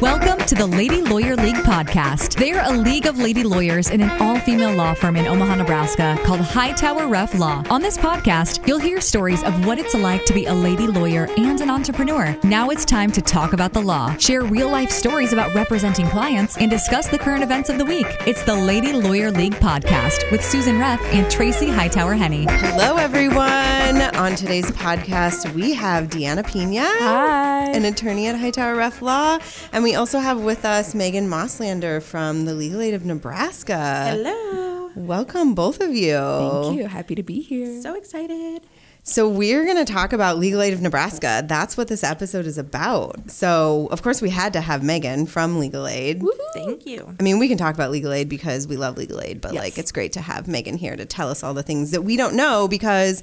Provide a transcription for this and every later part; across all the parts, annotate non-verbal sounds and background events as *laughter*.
Welcome to the Lady Lawyer League podcast. They're a league of lady lawyers in an all female law firm in Omaha, Nebraska called Hightower Reff Law. On this podcast, you'll hear stories of what it's like to be a lady lawyer and an entrepreneur. Now it's time to talk about the law, share real life stories about representing clients, and discuss the current events of the week. It's the Lady Lawyer League podcast with Susan Reff and Tracy Hightower Henne. Hello, everyone. On today's podcast, we have Deanna Pina, Hi. an attorney at Hightower Reff Law, and we also have with us Megan Moslander from the Legal Aid of Nebraska. Hello. Welcome, both of you. Thank you. Happy to be here. So excited. So we're going to talk about Legal Aid of Nebraska. That's what this episode is about. So, of course, we had to have Megan from Legal Aid. Thank you. I mean, we can talk about legal aid because we love legal aid, but Yes. like it's great to have Megan here to tell us all the things that we don't know because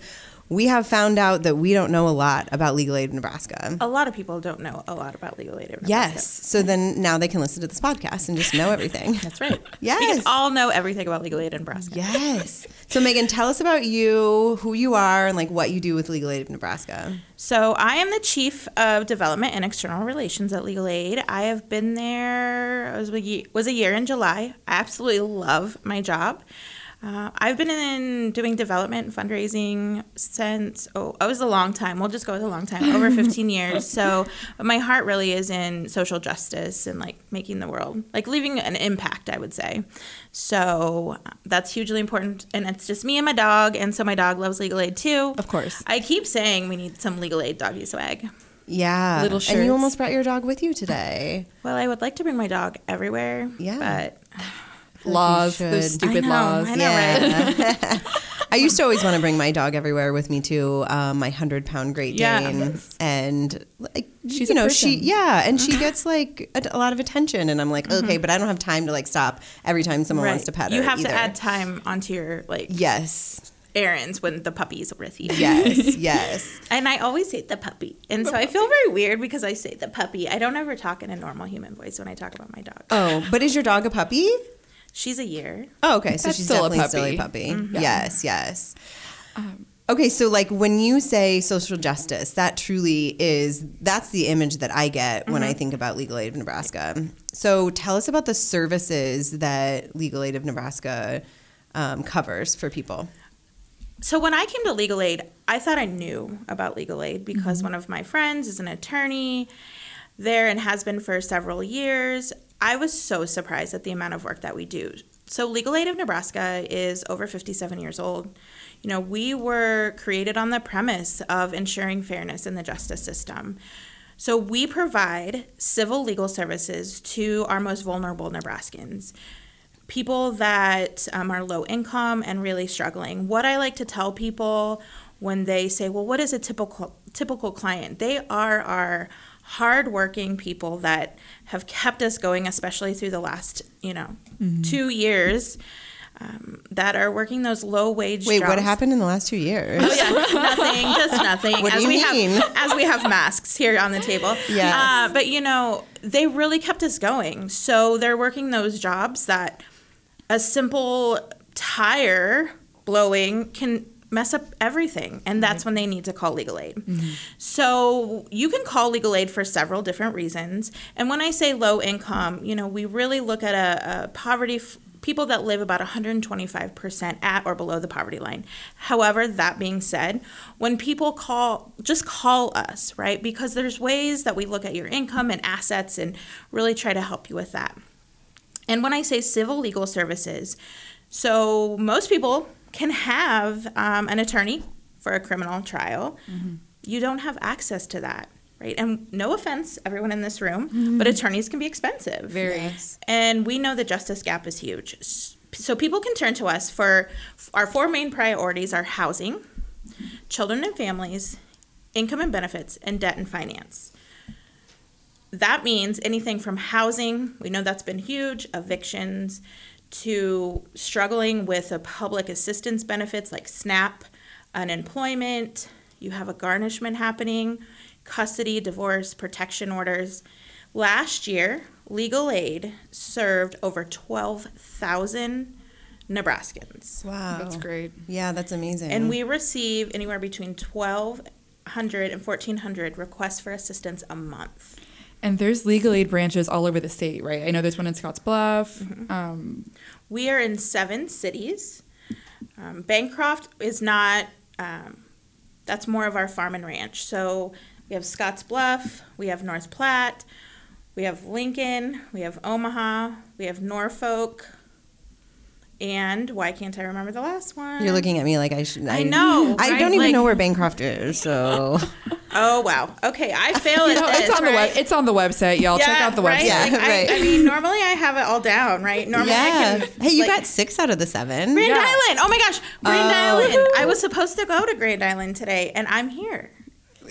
we have found out that we don't know a lot about legal aid of Nebraska. A lot of people don't know a lot about legal aid. in Nebraska. Yes. So then now they can listen to this podcast and just know everything. That's right. Yes. We can all know everything about legal aid in Nebraska. yes. So Megan, tell us about you, who you are, and like what you do with legal aid of Nebraska. So I am the chief of development and external relations at Legal Aid. I have been there. I was a ye- was a year in July. I absolutely love my job. Uh, I've been in doing development and fundraising since oh it was a long time. We'll just go with a long time, over *laughs* 15 years. So my heart really is in social justice and like making the world like leaving an impact. I would say. So that's hugely important, and it's just me and my dog, and so my dog loves legal aid too. Of course. I keep saying we need some legal aid doggy swag. Yeah. Little And you almost brought your dog with you today. Well, I would like to bring my dog everywhere. Yeah. But laws, those stupid I know, laws. I know, right? Yeah. *laughs* I used to always want to bring my dog everywhere with me too. Um, my hundred pound Great Yeah. Dane, and like She's you know, she yeah, and she gets like a, a lot of attention, and I'm like, okay, but I don't have time to like stop every time someone wants to pet her. you have either. to add time onto your like yes, errands when the puppy's with you. yes, *laughs* yes. And I always say the puppy. And so I feel very weird because I say the puppy. I don't ever talk in a normal human voice when I talk about my dog. Oh, but is your dog a puppy? She's a year. Oh, okay, so That's she's still a definitely still a puppy. puppy. Yeah. Yes, yes. Um, Okay, so like when you say social justice, that truly is that's the image that I get when I think about Legal Aid of Nebraska. So tell us about the services that Legal Aid of Nebraska um, covers for people. So when I came to legal aid, I thought I knew about legal aid because one of my friends is an attorney there and has been for several years. I was so surprised at the amount of work that we do. So Legal Aid of Nebraska is over 57 years old. You know, we were created on the premise of ensuring fairness in the justice system. So we provide civil legal services to our most vulnerable Nebraskans people that um, are low income and really struggling. What I like to tell people when they say, "Well, what is a typical typical client?" They are our hardworking people that have kept us going, especially through the last, you know, two years. Um, that are working those low wage. Jobs. Wait, what happened in the last two years? Oh yeah, nothing, just *laughs* nothing. What do as you we mean? have *laughs* as we have masks here on the table. *laughs* Yes. Uh, but you know, they really kept us going. So they're working those jobs that a simple tire blowing can mess up everything and that's when they need to call legal aid. Mm-hmm. So you can call legal aid for several different reasons and when i say low income you know we really look at a, a poverty f- people that live about 125% at or below the poverty line. However that being said when people call just call us right because there's ways that we look at your income and assets and really try to help you with that. And when I say civil legal services, so most people can have um, an attorney for a criminal trial. You don't have access to that, right? And no offense, everyone in this room, but attorneys can be expensive. Very. And we know the justice gap is huge. So people can turn to us for our four main priorities are housing, children and families, income and benefits, and debt and finance. That means anything from housing, we know that's been huge, evictions, to struggling with the public assistance benefits like SNAP, unemployment, you have a garnishment happening, custody, divorce, protection orders. Last year, legal aid served over 12,000 Nebraskans. Wow, That's great. Yeah, that's amazing. And we receive anywhere between 1,200 and 1,400 requests for assistance a month. And there's legal aid branches all over the state, right? I know there's one in Scotts Bluff. Mm-hmm. Um, We are in seven cities. Um, Bancroft is not, um, that's more of our farm and ranch. So we have Scotts Bluff, we have North Platte, we have Lincoln, we have Omaha, we have Norfolk, and why can't I remember the last one? You're looking at me like I should. I know, I right? don't even Like- know where Bancroft is. So *laughs* Oh wow. Okay, I *laughs* fail you know, this. it's on the web. It's on the website, y'all. Check out the right? website. Yeah, Like, *laughs* right. I, I mean, normally I have it all down, right? Normally yeah. I can. Hey, you like- got six out of the seven. Grand Yeah. Island. Oh my gosh, Grand Oh. Island. I was supposed to go to Grand Island today, and I'm here.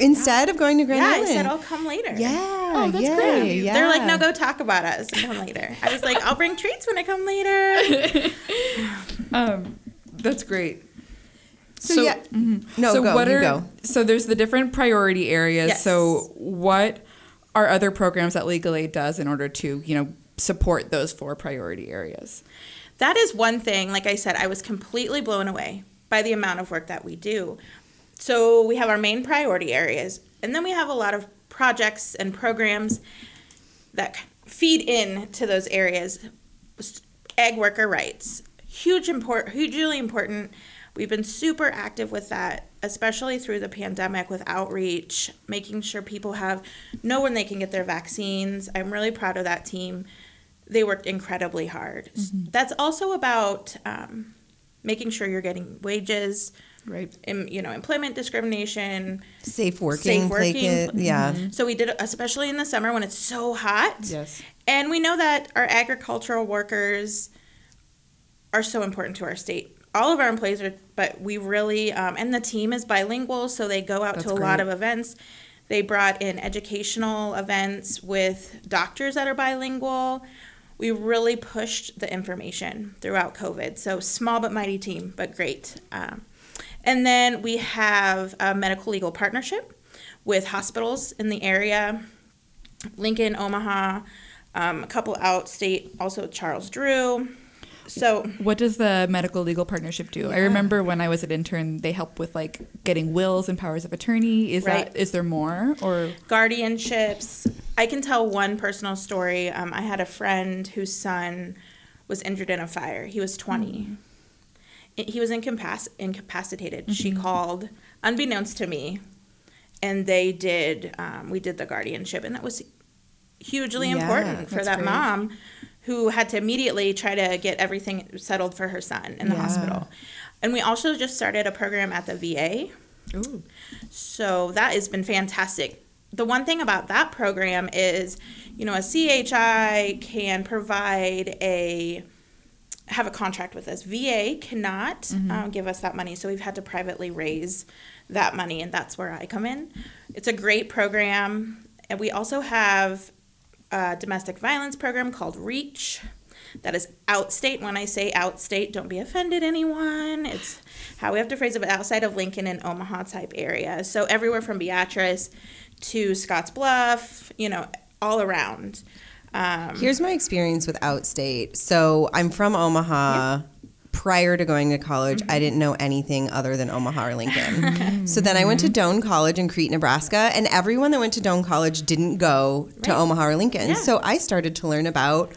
Instead of going to Grand yeah, Island. I said I'll come later. Yeah. Oh, that's yeah, great. Yeah. They're like, no, go talk about us and come later. I was like, I'll bring treats when I come later. *laughs* Um, that's great. So, yeah. No, so go. what you are go. so there's the different priority areas. Yes. So what are other programs that Legal Aid does in order to you know support those four priority areas? that is one thing. Like I said, I was completely blown away by the amount of work that we do. So we have our main priority areas, and then we have a lot of projects and programs that feed in to those areas. Ag worker rights, huge import, hugely important. We've been super active with that, especially through the pandemic with outreach, making sure people have know when they can get their vaccines. I'm really proud of that team. They worked incredibly hard. That's also about um, making sure you're getting wages, Right. em- you know, employment discrimination, Safe working. safe working. Blanket. Yeah. So we did, especially in the summer when it's so hot. Yes. And we know that our agricultural workers are so important to our state. All of our employees are, but we really, um, and the team is bilingual, so they go out That's to a lot of events. They brought in educational events with doctors that are bilingual. We really pushed the information throughout COVID. So small but mighty team, but great. Um, and then we have a medical legal partnership with hospitals in the area Lincoln, Omaha, um, a couple outstate, also Charles Drew. So What does the medical legal partnership do? I remember when I was an intern, they help with like getting wills and powers of attorney. Is Right. that is there more or guardianships. I can tell one personal story. Um, I had a friend whose son was injured in a fire. He was 20. I- He was incapac- incapacitated. She called, unbeknownst to me, and they did. Um, we did the guardianship, and that was hugely Yeah, important for that great. mom who had to immediately try to get everything settled for her son in the Yeah. hospital. And we also just started a program at the VA. Ooh. So that has been fantastic. The one thing about that program is, you know, a CHI can provide a have a contract with us. VA cannot um, give us that money, so we've had to privately raise that money, and that's where I come in. It's a great program, and we also have a domestic violence program called Reach. That is outstate. When I say outstate, don't be offended, anyone. It's how we have to phrase it, but outside of Lincoln and Omaha type area. So everywhere from Beatrice to Scotts Bluff, you know, all around. Um, Here's my experience with outstate. So I'm from Omaha. Prior to going to college, I didn't know anything other than Omaha or Lincoln. *laughs* so then I went to Doane College in Crete, Nebraska, and everyone that went to Doane College didn't go to Omaha or Lincoln. Yeah. So I started to learn about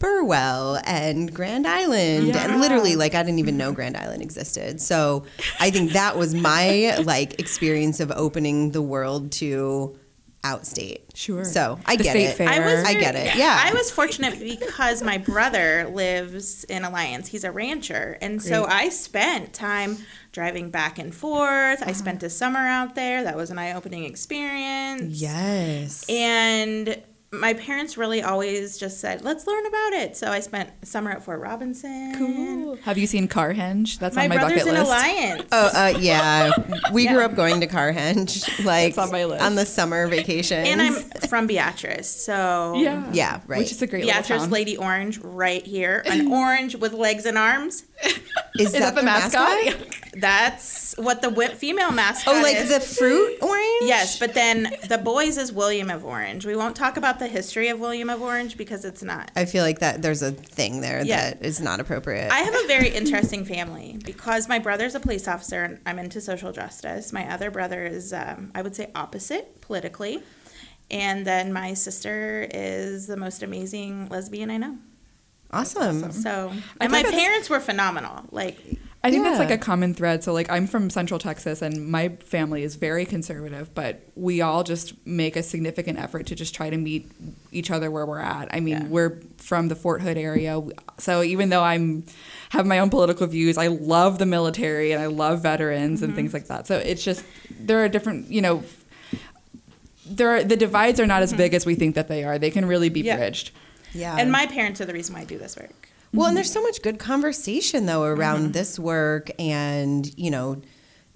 Burwell and Grand Island Yeah. and literally like I didn't even know Grand Island existed. So I think that was my like experience of opening the world to outstate. Sure. So I The get state it. fair. I was I get it. Yeah. I was fortunate because my brother lives in Alliance. He's a rancher. And so I spent time driving back and forth. I uh-huh. spent a summer out there. That was an eye opening experience. Yes. And my parents really always just said, let's learn about it. So I spent summer at Fort Robinson. Cool. Have you seen Carhenge? That's My, on my brother's bucket in list. Alliance. Oh, uh, yeah. We grew up going to Carhenge, *laughs* like That's on my list. the summer vacations. and I'm from Beatrice. So Yeah. Yeah, right. Which is a great little Beatrice town. Lady Orange right here. An *laughs* orange with legs and arms. *laughs* is, Is that the mascot? That's what the wi- female mascot Oh, like is. the fruit orange? Yes, but then the boys is William of Orange. We won't talk about the history of William of Orange because it's not. I feel like that there's a thing there Yeah. that is not appropriate. I have a very *laughs* interesting family because my brother's a police officer and I'm into social justice. My other brother is, um, I would say, opposite politically. And then my sister is the most amazing lesbian I know. Awesome. awesome. So, and my parents were phenomenal. Like, I think that's like a common thread. So, like, I'm from Central Texas, and my family is very conservative, but we all just make a significant effort to just try to meet each other where we're at. I mean, Yeah. we're from the Fort Hood area, so even though I'm have my own political views, I love the military and I love veterans and mm-hmm. things like that. So it's just there are different, you know. There are, the divides are not as mm-hmm. big as we think that they are. They can really be Yeah. bridged. Yeah. and my parents are the reason why I do this work. Well, and there's so much good conversation though around Mm-hmm. this work, and you know,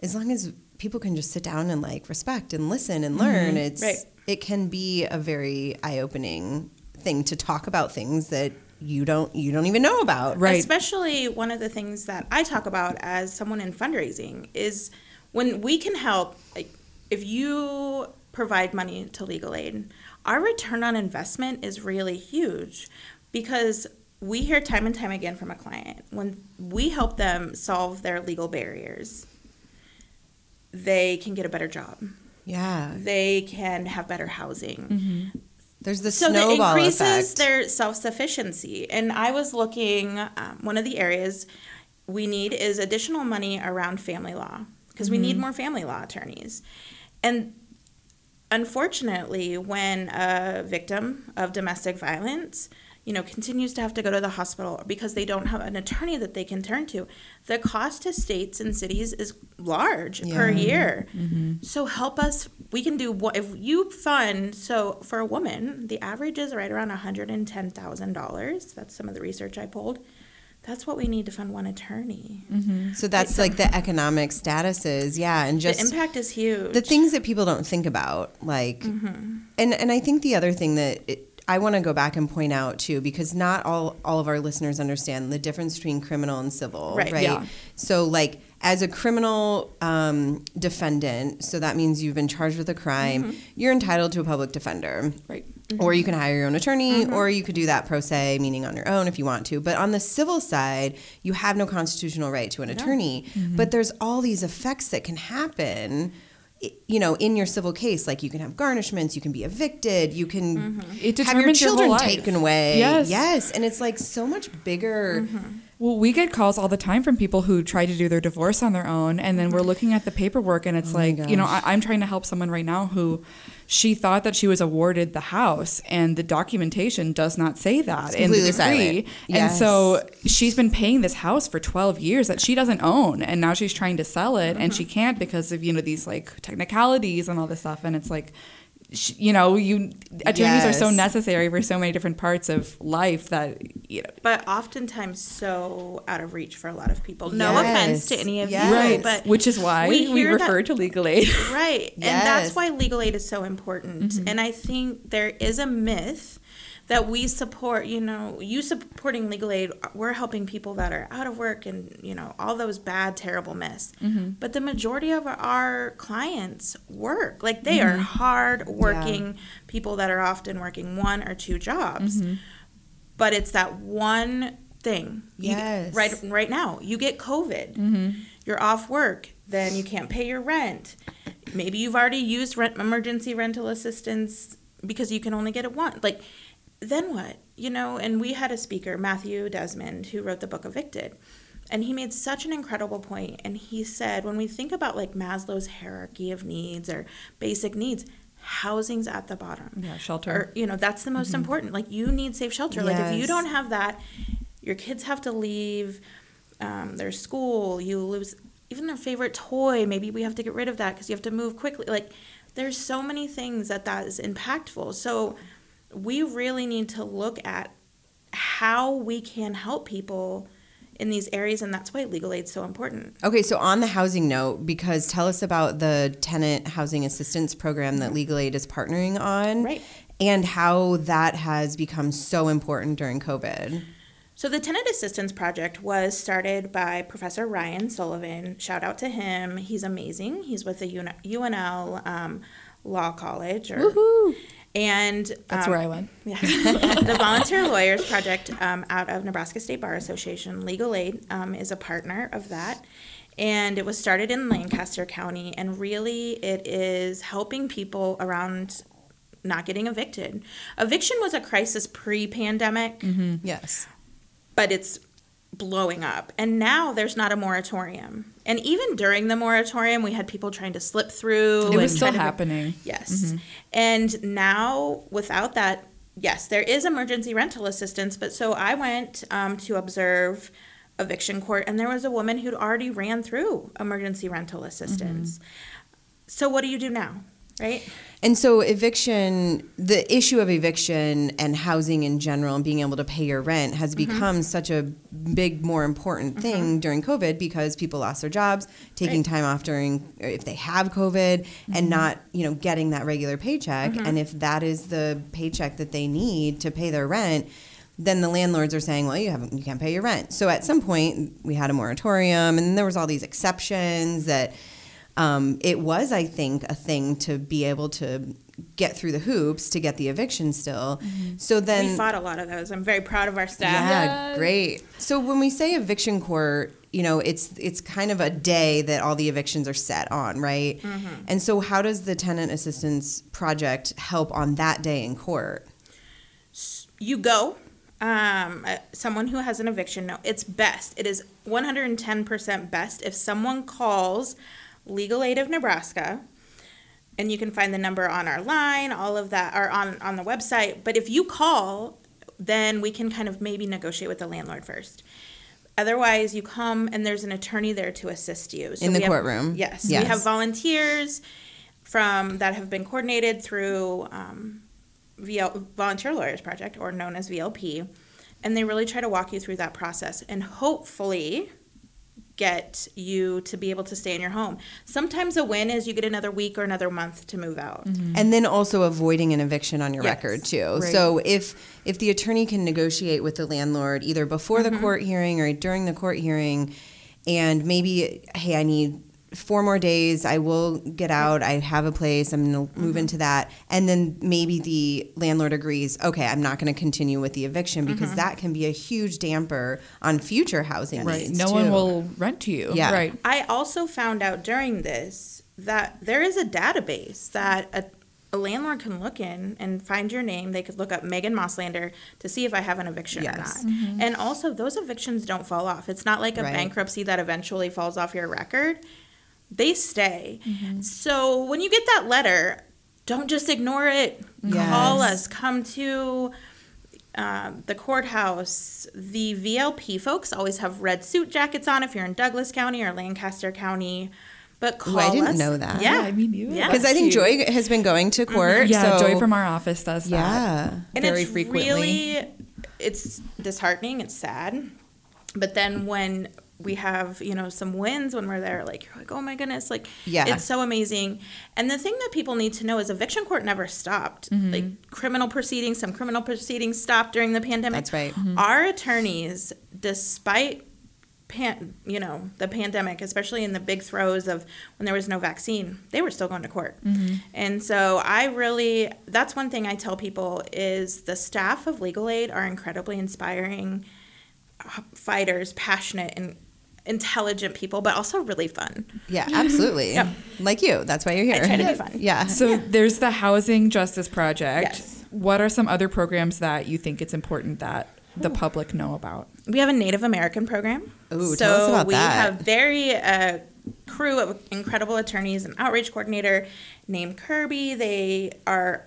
as long as people can just sit down and like respect and listen and learn, it's Mm-hmm. Right. it can be a very eye-opening thing to talk about things that you don't you don't even know about. Right. Especially one of the things that I talk about as someone in fundraising is when we can help, like, if you provide money to legal aid, our return on investment is really huge because we hear time and time again from a client when we help them solve their legal barriers, they can get a better job. Yeah. They can have better housing. There's the so snowball increases effect. their self-sufficiency and i was looking um, one of the areas we need is additional money around family law because we need more family law attorneys and unfortunately when a victim of domestic violence you know continues to have to go to the hospital because they don't have an attorney that they can turn to. The cost to states and cities is large per Yeah. year so help us we can do what if you fund so for a woman the average is right around $110000 that's some of the research i pulled. That's what we need to fund one attorney. So that's like the economic statuses, yeah, and just the impact is huge. the things that people don't think about like Mm-hmm. and and i think the other thing that it, i want to go back and point out too because not all all of our listeners understand the difference between criminal and civil Right, right, yeah. so like as a criminal um, defendant so that means you've been charged with a crime Mm-hmm. you're entitled to a public defender Right. or you can hire your own attorney, Mm-hmm. or you could do that pro se, meaning on your own if you want to. But on the civil side, you have no constitutional right to an attorney. Mm-hmm. But there's all these effects that can happen. I- You know, in your civil case, like you can have garnishments, you can be evicted, you can Mm-hmm. It have your determines your children taken away. Yes. yes, and it's like so much bigger. Mm-hmm. Well, we get calls all the time from people who try to do their divorce on their own, and then we're looking at the paperwork, and it's Oh like, you know, I, I'm trying to help someone right now who she thought that she was awarded the house, and the documentation does not say that in the completely decree. And so she's been paying this house for 12 years that she doesn't own, and now she's trying to sell it, and she can't because of you know these like technicalities and all this stuff, and it's like. Sh- You know, you attorneys are so necessary for so many different parts of life that you know but oftentimes so out of reach for a lot of people. No Yes. offense to any of Yes. you, Right, but which is why we we, hear that- refer to legal aid. right, and that's why legal aid is so important. Mm-hmm. And I think there is a myth that we support. You know, you supporting legal aid, we're helping people that are out of work and you know all those bad, terrible myths. Mm-hmm. But the majority of our clients work like they are mm-hmm. hard working people that are often working one or two jobs. Mm-hmm. But it's that one thing. You- Yes. right right now, you get COVID. You're off work, then you can't pay your rent. Maybe you've already used rent emergency rental assistance because you can only get it once. Like then what? You know, and we had a speaker, Matthew Desmond, who wrote the book Evicted. And he made such an incredible point. And he said, when we think about like Maslow's hierarchy of needs or basic needs, housing's at the bottom Yeah, shelter. or you know that's the most important like you need safe shelter like if you don't have that your kids have to leave um, their school you lose even their favorite toy maybe we have to get rid of that because you have to move quickly like there's so many things that that is impactful so we really need to look at how we can help people in these areas and that's why legal aid's so important Okay, so on the housing note, because tell us about the tenant housing assistance program that Legal Aid is partnering on, Right. and how that has become so important during COVID. So the Tenant Assistance Project was started by Professor Ryan Sullivan. Shout out to him. He's amazing. He's with the UNL um, Law College. Or, And That's um, where I went. yeah. *laughs* the Volunteer Lawyers Project um, out of Nebraska State Bar Association, Legal Aid, um, is a partner of that. And it was started in Lancaster County, and really it is helping people around not getting evicted. Eviction was a crisis pre-pandemic, Yes. but it's blowing up. And now there's not a moratorium. And even during the moratorium, we had people trying to slip through. It was still try to- happening. Yes. And now, without that, yes, there is emergency rental assistance. But so I went um, to observe eviction court, and there was a woman who'd already ran through emergency rental assistance. So what do you do now? Right? And so eviction, the issue of eviction and housing in general and being able to pay your rent has mm-hmm. become such a big, more important mm-hmm. thing during COVID because people lost their jobs, taking Right. time off during if they have COVID and mm-hmm. not, you know, getting that regular paycheck. And if that is the paycheck that they need to pay their rent, then the landlords are saying, well, you haven't, you can't pay your rent. So at some point, we had a moratorium, and there was all these exceptions that um, it was, I think, a thing to be able to get through the hoops to get the eviction still. So then, we fought a lot of those. I'm very proud of our staff. yeah, great. So when we say eviction court, you know, it's it's kind of a day that all the evictions are set on, right? And so, how does the tenant assistance project help on that day in court? you go um, uh, someone who has an eviction no it's best it is 110% best if someone calls legal aid of nebraska. And you can find the number on our line all of that are on on the website. But if you call then we can kind of maybe negotiate with the landlord first. Otherwise you come and there's an attorney there to assist you. In the have- courtroom? yes, Yes. we have volunteers from that have been coordinated through um, VL, Volunteer Lawyers Project, or known as VLP, and they really try to walk you through that process. And hopefully get you to be able to stay in your home. Sometimes a win is you get another week or another month to move out. Mm-hmm. And then also avoiding an eviction on your Yes. record too. Right. So if if the attorney can negotiate with the landlord either before the mm-hmm. court hearing or during the court hearing and maybe hey, I need four more days, I will get out, I have a place, I'm going to move mm-hmm. into that and then maybe the landlord agrees, okay, I'm not going to continue with the eviction because mm-hmm. that can be a huge damper on future housing Right. needs. No one will rent to you. Yeah. Right. I also found out during this that there is a database that a, a landlord can look in and find your name. They could look up Megan Moslander to see if I have an eviction Yes. or not. Mm-hmm. And also, those evictions don't fall off. It's not like a Right. bankruptcy that eventually falls off your record. They stay. So when you get that letter, don't just ignore it. Call us. Come to um, the courthouse, the VLP folks always have red suit jackets on if you're in Douglas County or Lancaster County. But call I didn't us. know that. Yeah, Yeah, I mean, you- yeah. Because I think Joy has been going to court. Yeah. so- Joy from our office does that. Yeah. and very it's frequently. really it's disheartening. It's sad. But then when we have you know some wins when we're there, like you're like, oh my goodness, like Yeah. it's so amazing. And the thing that people need to know is eviction court never stopped. Mm-hmm. Like criminal proceedings, some criminal proceedings stopped during the pandemic. That's right. Our attorneys, despite pan, you know, the pandemic, especially in the big throes of when there was no vaccine, they were still going to court. And so I really, that's one thing I tell people is the staff of Legal Aid are incredibly inspiring uh, fighters, passionate and intelligent people, but also really fun. Yeah, absolutely. Yep. Like you. That's why you're here. I try to be fun. Yeah. So there's the Housing Justice Project. Yes. What are some other programs that you think it's important that the public know about? We have a Native American program. Ooh, so tell us about we that. have very uh, crew of incredible attorneys and outreach coordinator named Kirby. They are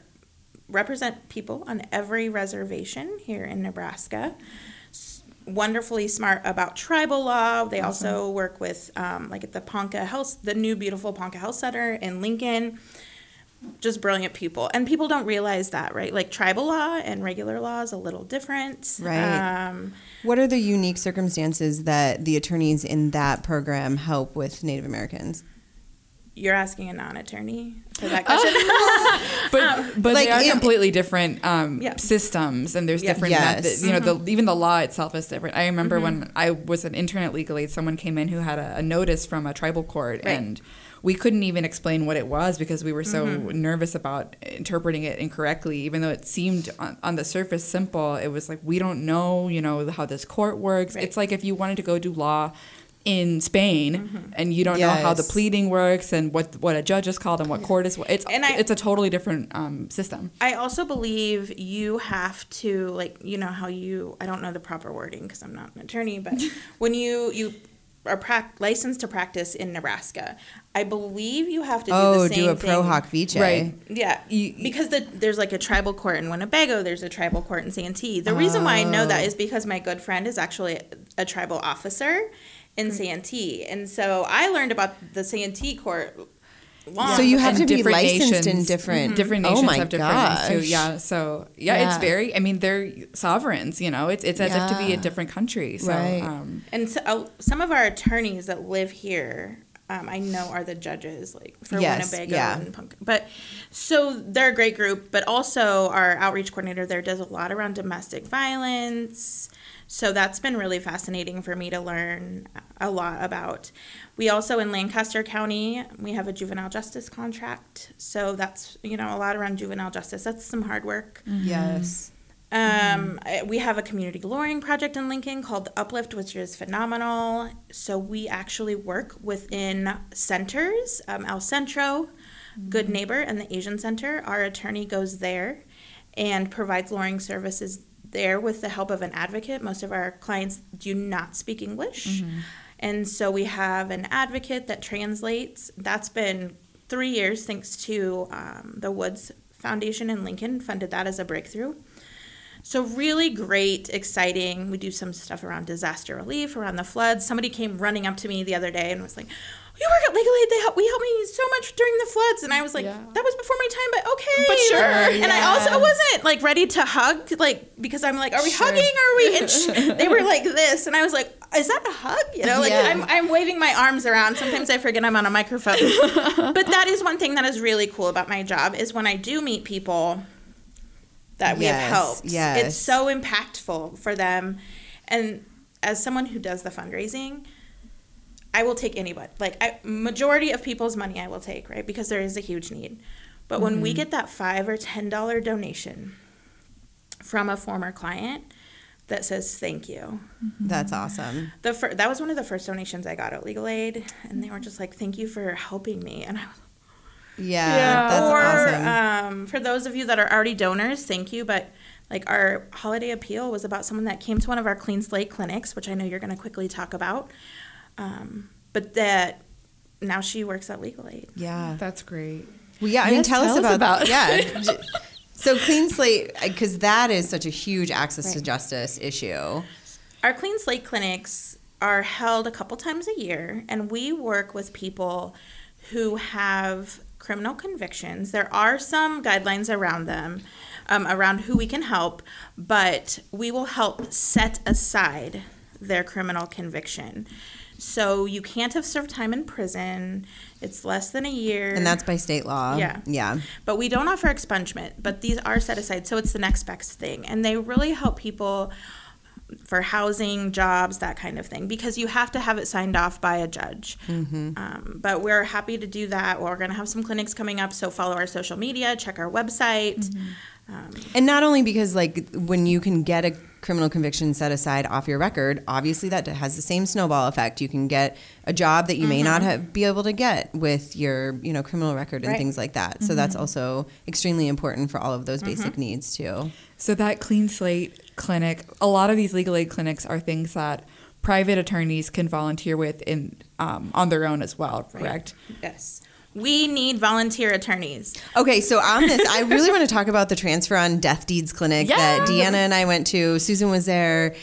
represent people on every reservation here in Nebraska. Wonderfully smart about tribal law. They also work with um, like at the Ponca Health, the new beautiful Ponca Health Center in Lincoln. Just brilliant people, and people don't realize that, right? Like tribal law and regular law is a little different, Right. Um, What are the unique circumstances that the attorneys in that program help with Native Americans? You're asking a non-attorney for that oh. question. *laughs* But um, but like they are it- completely different um, Yeah. systems, and there's Yeah. different Yes. methods. You know, the, mm-hmm. even the law itself is different. I remember mm-hmm. when I was an intern at Legal Aid, someone came in who had a, a notice from a tribal court, Right. and we couldn't even explain what it was because we were so mm-hmm. nervous about interpreting it incorrectly. Even though it seemed on, on the surface simple, it was like we don't know, you know, how this court works. Right. It's like if you wanted to go do law in Spain Mm-hmm. and you don't know how the pleading works and what what a judge is called and what court is it's And I- it's a totally different um, system. I also believe you have to like you know how you I don't know the proper wording because I'm not an attorney, but *laughs* when you you are prac- licensed to practice in Nebraska, I believe you have to do Oh, the same do a pro thing. hac vice. Right. Yeah, You- because the, there's like a tribal court in Winnebago. There's a tribal court in Santee. The reason why I know Oh. that is because my good friend is actually a tribal officer in Santee, and so I learned about the Santee court. Long So you have And to be different licensed in nations- different. different Oh nations my have different gosh. too. Yeah. So yeah, Yeah. it's very. I mean, they're sovereigns. You know, it's it's as if to be a different country. So Right. um, And so, uh, some of our attorneys that live here, um, I know are the judges, like for Yes, Winnebago yeah. and Punk. But so they're a great group. But also our outreach coordinator there does a lot around domestic violence. So that's been really fascinating for me to learn a lot about. We also in Lancaster County we have a juvenile justice contract. So that's you know a lot around juvenile justice. That's some hard work. Yes. Um, I- we have a community lawyering project in Lincoln called Uplift, which is phenomenal. So we actually work within centers, um, El Centro, Good Neighbor, and the Asian Center. Our attorney goes there and provides lawyering services there with the help of an advocate. Most of our clients do not speak English. And so we have an advocate that translates. That's been three years thanks to um, the Woods Foundation in Lincoln, funded that as a breakthrough. So really great, exciting. We do some stuff around disaster relief, around the floods. Somebody came running up to me the other day and was like, "You work at Legal Aid. They help. We helped me so much during the floods." And I was like, Yeah. "That was before my time, but okay." But sure, And I yeah. also wasn't like ready to hug, like because I'm like, "Are we Sure. hugging? Or are we?" And sh- *laughs* they were like this, and I was like, "Is that a hug?" You know, like Yeah. I'm I'm waving my arms around. Sometimes I forget I'm on a microphone. *laughs* but that is one thing that is really cool about my job is when I do meet people that we have helped. yes. It's so impactful for them. And as someone who does the fundraising, I will take anybody. Like I, majority of people's money I will take, right? Because there is a huge need. But when Mm-hmm. we get that 5 or 10 dollar donation from a former client that says thank you. That's awesome. The fir- that was one of the first donations I got at Legal Aid and they were just like thank you for helping me and I was Yeah, Yeah. that's or awesome. um, for those of you that are already donors, thank you. But like our holiday appeal was about someone that came to one of our clean slate clinics, which I know you're going to quickly talk about. Um, but that now she works at Legal Aid. yeah. that's great. Well, yeah. I mean, Yes, tell, us tell us about, about- yeah. *laughs* So clean slate, because that is such a huge access to justice issue. Our clean slate clinics are held a couple times a year, and we work with people who have criminal convictions. There are some guidelines around them, um, around who we can help, but we will help set aside their criminal conviction. So you can't have served time in prison. It's less than a year. And that's by state law. Yeah. Yeah. But we don't offer expungement, but these are set aside. So it's the next best thing. And they really help people for housing, jobs, that kind of thing, because you have to have it signed off by a judge. Um, but we're happy to do that. We're going to have some clinics coming up. So follow our social media, check our website. Um, And not only because, like, when you can get a criminal conviction set aside off your record, obviously that has the same snowball effect. You can get a job that you may not mm-hmm. have, be able to get with your, you know, criminal record and Right. things like that. So that's mm-hmm. also extremely important for all of those basic mm-hmm. needs too. So that clean slate clinic, a lot of these legal aid clinics are things that private attorneys can volunteer with in um, on their own as well. Correct. yes. We need volunteer attorneys. Okay, so on this, I really want to talk about the transfer on death deeds clinic that Deanna and I went to. Susan was there.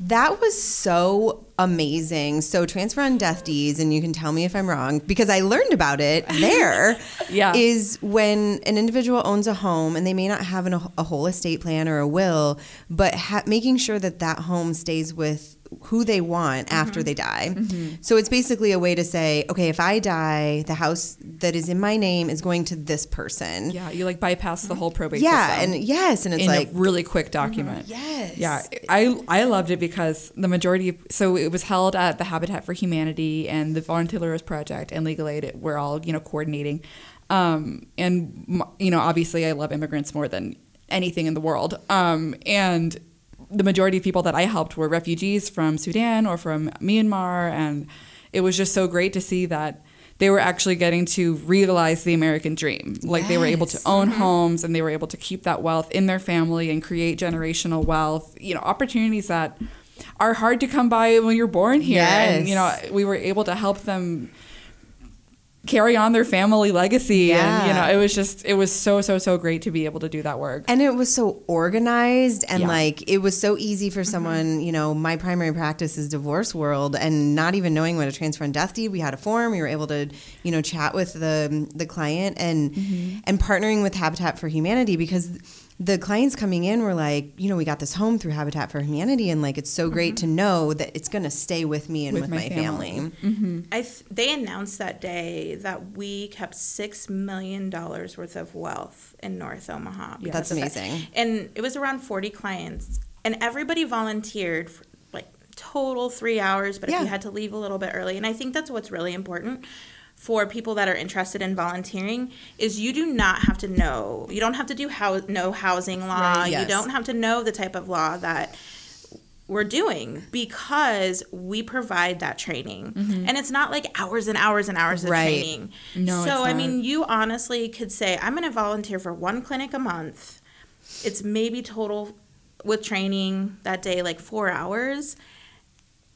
That was so amazing. So transfer on death deeds, and you can tell me if I'm wrong because I learned about it there. *laughs* Yeah. is when an individual owns a home and they may not have an, a whole estate plan or a will, but ha- making sure that that home stays with who they want after they die. So it's basically a way to say, okay, if I die, the house that is in my name is going to this person. Yeah, you like bypass the whole probate Yeah, system and yes, and it's in like a really quick document. yes, Yeah, I I loved it because the majority. Of, so it was held at the Habitat for Humanity and the Volunteer Lawyers Project and Legal Aid. We're all you know coordinating, um, and you know obviously I love immigrants more than anything in the world. Um, and the majority of people that I helped were refugees from Sudan or from Myanmar, and it was just so great to see that they were actually getting to realize the American dream. Like they were able to Yes. own mm-hmm. homes and they were able to keep that wealth in their family and create generational wealth. You know, opportunities that are hard to come by when you're born here. And you know, we were able to help them carry on their family legacy. And you know it was just it was so so so great to be able to do that work. And it was so organized and Yeah. like it was so easy for mm-hmm. someone, you know, my primary practice is divorce world and not even knowing what a transfer and death deed, we had a form, we were able to, you know, chat with the the client and mm-hmm. and partnering with Habitat for Humanity because the clients coming in were like, you know, we got this home through Habitat for Humanity and like it's so great to mm-hmm. know that it's going to stay with me and with, With my, my family. family. Mm-hmm. I th- they announced that day that we kept six million dollars worth of wealth in North Omaha. because That's of that. amazing. And it was around forty clients, and everybody volunteered for like total three hours. But if you had to leave a little bit early, and I think that's what's really important for people that are interested in volunteering is you do not have to know you don't have to do how know housing law Right, yes. you don't have to know the type of law that we're doing because we provide that training. Mm-hmm. And it's not like hours and hours and hours of Right. training. No, so I mean, you honestly could say I'm going to volunteer for one clinic a month. It's maybe total with training that day like 4 hours.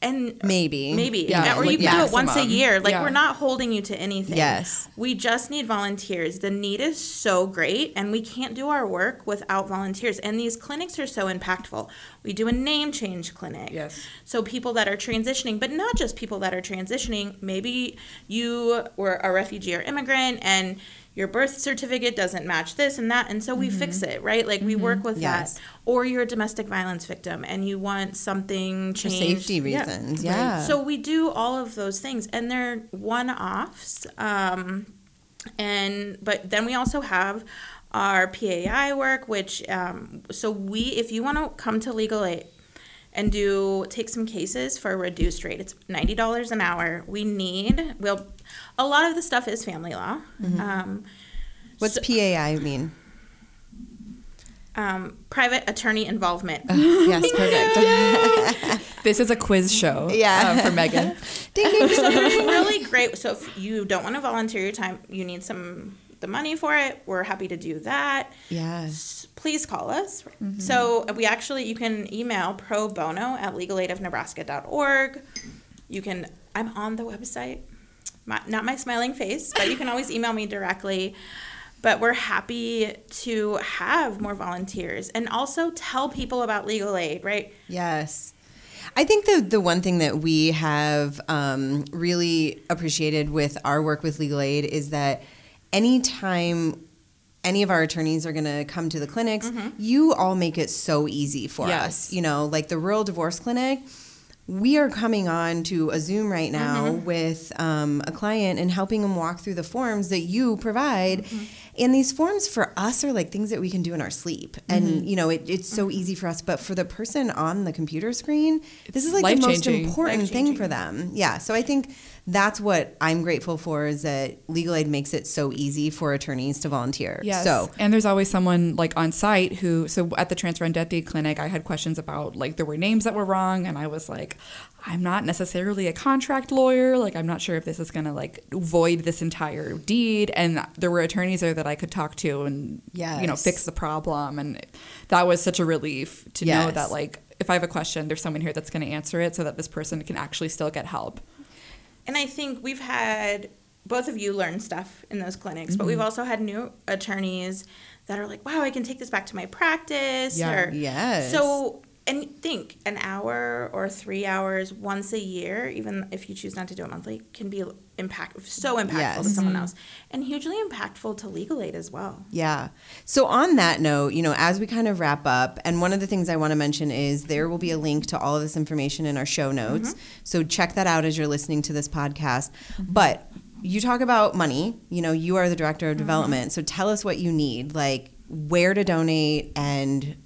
And Maybe. Maybe. Yeah, or you like can do it once a year. Like Yeah. we're not holding you to anything. Yes. We just need volunteers. The need is so great and we can't do our work without volunteers. And these clinics are so impactful. We do a name change clinic. Yes. So people that are transitioning, but not just people that are transitioning. Maybe you were a refugee or immigrant and your birth certificate doesn't match this and that and so we fix it, right? Like we work with Yes. that. Or you're a domestic violence victim and you want something For changed. safety Yeah. reasons. Yeah. So we do all of those things, and they're one-offs. Um, and but then we also have our PAI work, which um, so we if you want to come to Legal Aid and do take some cases for a reduced rate, it's ninety dollars an hour. We need well, a lot of the stuff is family law. Um, What's so- PAI mean? um, private attorney involvement. yes, perfect. *laughs* This is a quiz show Yeah. uh, for Megan. *laughs* ding, ding, ding. there's really great. So if you don't want to volunteer your time, you need some the money for it. We're happy to do that. Yes. Please call us. So we actually you can email pro bono at legalaidofnebraska.org. You can I'm on the website. My, not my smiling face, but you can always email me directly. But we're happy to have more volunteers and also tell people about legal aid, right? Yes. I think the the one thing that we have um, really appreciated with our work with legal aid is that anytime any of our attorneys are going to come to the clinics, you all make it so easy for Yes. us. You know, like the rural divorce clinic. We are coming on to a Zoom right now with um, a client and helping them walk through the forms that you provide. And these forms for us are like things that we can do in our sleep. And, you know, it, it's so easy for us. But for the person on the computer screen, this is like the most important thing for them. Yeah. So I think that's what I'm grateful for is that legal aid makes it so easy for attorneys to volunteer. Yes. So and there's always someone like on site who, so at the transfer and death deed clinic, I had questions about like there were names that were wrong, and I was like, I'm not necessarily a contract lawyer. Like, I'm not sure if this is going to like void this entire deed. And there were attorneys there that I could talk to and, you know, fix the problem. And that was such a relief to know that like, if I have a question, there's someone here that's going to answer it so that this person can actually still get help. And I think we've had both of you learn stuff in those clinics, but we've mm-hmm. also had new attorneys that are like, wow, I can take this back to my practice. Yeah. or- Yes. So, and think an hour or three hours once a year, even if you choose not to do it monthly, can be impact so impactful to someone mm-hmm. else and hugely impactful to legal aid as well. Yeah. So on that note, you know, as we kind of wrap up, and one of the things I want to mention is there will be a link to all of this information in our show notes. Mm-hmm. So check that out as you're listening to this podcast. But you talk about money, you know, you are the director of mm-hmm. development. So tell us what you need, like where to donate and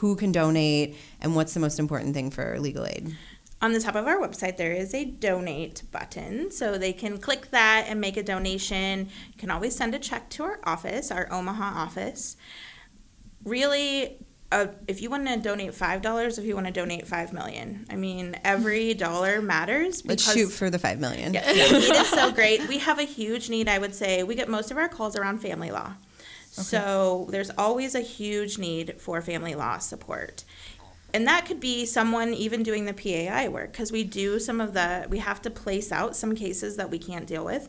who can donate and what's the most important thing for legal aid. On the top of our website, there is a donate button. So they can click that and make a donation. You can always send a check to our office, our Omaha office. Really, uh, if you want to donate five dollars, if you want to donate five million, I mean, every *laughs* dollar matters. Let's shoot for the five million. Yeah, the need is so *laughs* great. We have a huge need. I would say we get most of our calls around family law. So there's always a huge need for family law support. And that could be someone even doing the PAI work because we do some of the, we have to place out some cases that we can't deal with.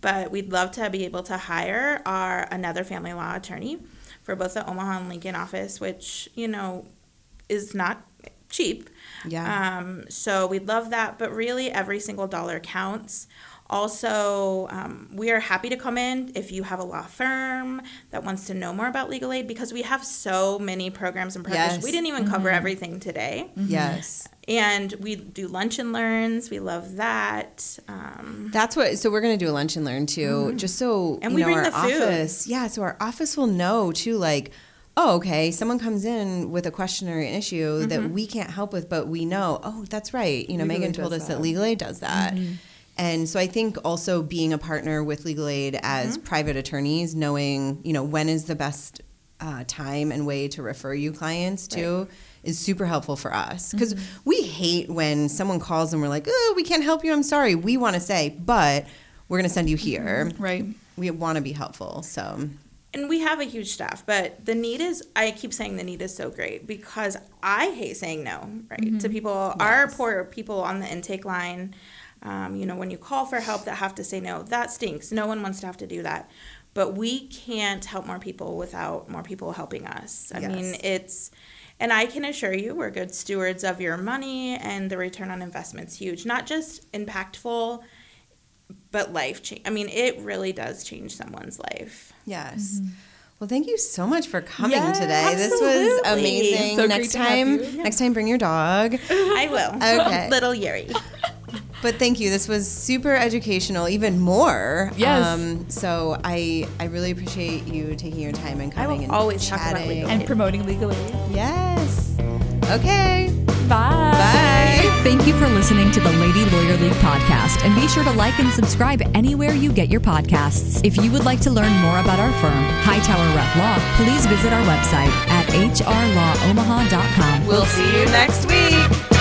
But we'd love to be able to hire our another family law attorney for both the Omaha and Lincoln office, which, you know, is not cheap. Yeah. Um, so we'd love that, but really every single dollar counts. Also, um, we are happy to come in if you have a law firm that wants to know more about legal aid because we have so many programs and programs. Yes. We didn't even cover mm-hmm. everything today. Mm-hmm. Yes. And we do lunch and learns. We love that. Um, That's what. So we're gonna do a lunch and learn too, mm-hmm. just so And you we know bring our the food. office. Yeah, so our office will know too. Like, oh, okay, someone comes in with a question or an issue that we can't help with, but we know. Oh, that's right. You know, Legal Megan told us that that. Legal Aid does that. And so I think also being a partner with Legal Aid as mm-hmm. private attorneys, knowing you know when is the best uh, time and way to refer you clients to. Is super helpful for us because mm-hmm. we hate when someone calls and we're like, "Oh, we can't help you. I'm sorry." We want to say, but we're going to send you mm-hmm. here. Right. We want to be helpful. So and we have a huge staff, but the need is, I keep saying the need is so great because I hate saying no, right, to people. Our poor people on the intake line, um, you know, when you call for help that have to say no, that stinks. No one wants to have to do that. But we can't help more people without more people helping us. I mean, it's, and I can assure you, we're good stewards of your money, and the return on investment's huge. Not just impactful, but life change. I mean, it really does change someone's life. yes. Well, thank you so much for coming Yes, today. This was amazing. So great next to have time, you. next time, bring your dog. *laughs* I will. Okay. *laughs* Little Yuri. But thank you. This was super educational, even more. Yes. Um, so I I really appreciate you taking your time and I will coming and always talk about chatting. legal And promoting legal aid. yes. Okay. Bye. Bye. Thank you for listening to the Lady Lawyer League podcast, and be sure to like and subscribe anywhere you get your podcasts. If you would like to learn more about our firm, Hightower Reff Law, please visit our website at hrlawomaha.com. We'll see you next week.